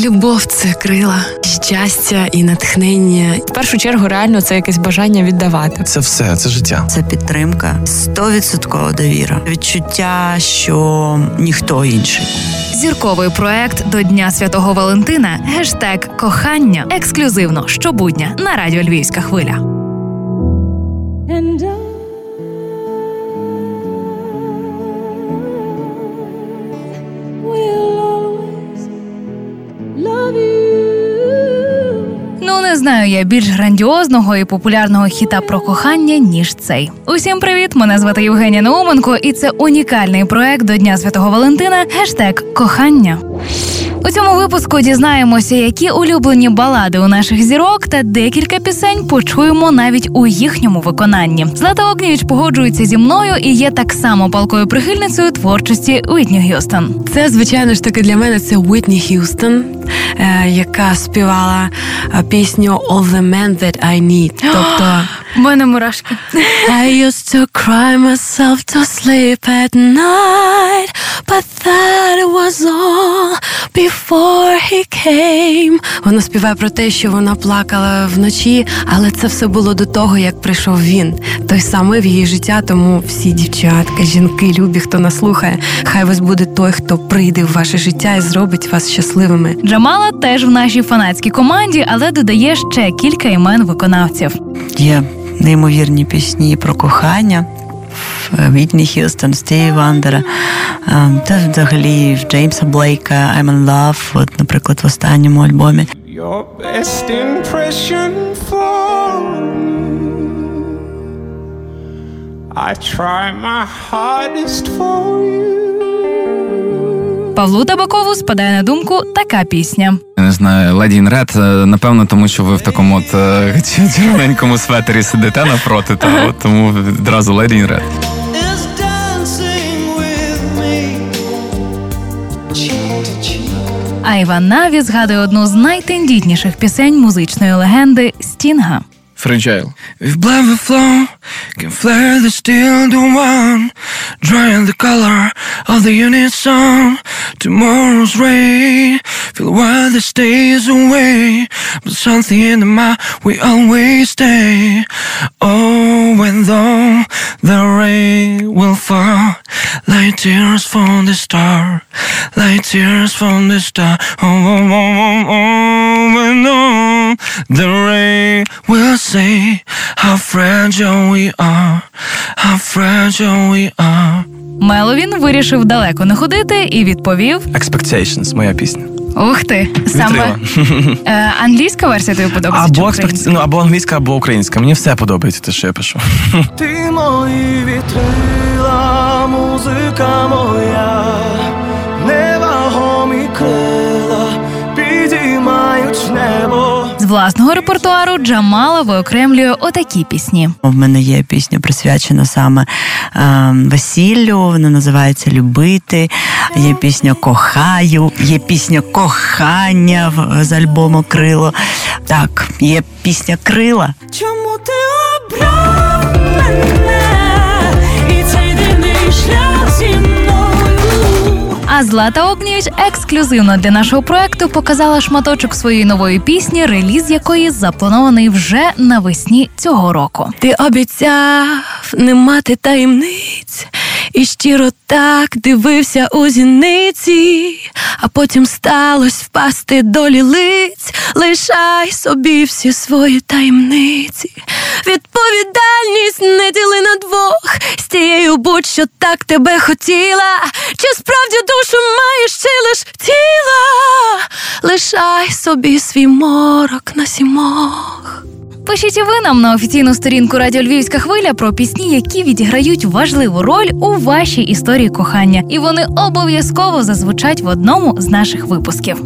Любов це крила, щастя і натхнення. В першу чергу, реально це якесь бажання віддавати. Це все, це життя. Це підтримка, стовідсоткова довіра, відчуття, що ніхто інший. Зірковий проект до Дня Святого Валентина. Гештег кохання ексклюзивно щобудня на радіо Львівська хвиля. Знаю я більш грандіозного і популярного хіта про кохання ніж цей. Усім привіт! Мене звати Євгенія Науменко, і це унікальний проект до Дня Святого Валентина. Гештег кохання. У цьому випуску дізнаємося, які улюблені балади у наших зірок, та декілька пісень почуємо навіть у їхньому виконанні. Злата Огнєвіч погоджується зі мною і є так само палкою прихильницею творчості Уітні Г'юстон. Це, звичайно ж таки, для мене це Уітні Х'юстон, е, яка співала е, пісню All the Men That I Need. Тобто У мене мурашки. I used to cry myself to sleep at night, but that was all before he came. Вона співає про те, що вона плакала вночі, але це все було до того, як прийшов він. Той самий в її життя, тому всі дівчатка, жінки, любі, хто нас слухає, хай вас буде той, хто прийде в ваше життя і зробить вас щасливими. Джамала теж в нашій фанатській команді, але додає ще кілька імен виконавців. Є неймовірні пісні про кохання. В Вітні Х'юстон, Стіві Вандера, ем, та взагалі в Джеймса Блейка I'm in Love, от, наприклад, в останньому альбомі. Your best impression for me. I try my hardest for you. Павлу Табакову спадає на думку така пісня. Я не знаю, Lady in Red, е, напевно, тому що ви в такому от е, червоненькому светері сидите напроти, то от тому відразу Lady in А Іван Наві згадує одну з найтендітніших пісень музичної легенди Стінга. Fragile. We've blame flow, can flare the steel the one, drying the color of the unison. Tomorrow's rain, feel why the stays away, but something in the mind we always stay. Oh, when though the rain will fall, like tears from the star, like tears from the star. Oh, oh, oh, oh, oh, when oh. The rain will say how fragile we are, how fragile we are. Меловін вирішив далеко не ходити і відповів: Expectations, моя пісня. Ух ти, саме е, англійська версія тобі подобається. Або, українська? експект... ну, або англійська, або українська. Мені все подобається, те, що я пишу. Ти мої вітрила, музика моя, невагомі крила, власного репертуару Джамала виокремлює отакі пісні. В мене є пісня присвячена саме е, весіллю. Вона називається Любити. Є пісня Кохаю, є пісня Кохання в- з альбому Крило. Так, є пісня Крила. Чому ти обрав А Злата Огнєвіч ексклюзивно для нашого проекту показала шматочок своєї нової пісні, реліз якої запланований вже навесні цього року. Ти обіцяв не мати таємниць, і щиро так дивився у зіниці, а потім сталося впасти долі лиць. Лишай собі всі свої таємниці. Так тебе хотіла. Чи справді душу маєш чи лиш тіла? Лишай собі свій морок на сімох. Пишіть і ви нам на офіційну сторінку Радіо Львівська хвиля про пісні, які відіграють важливу роль у вашій історії кохання, і вони обов'язково зазвучать в одному з наших випусків.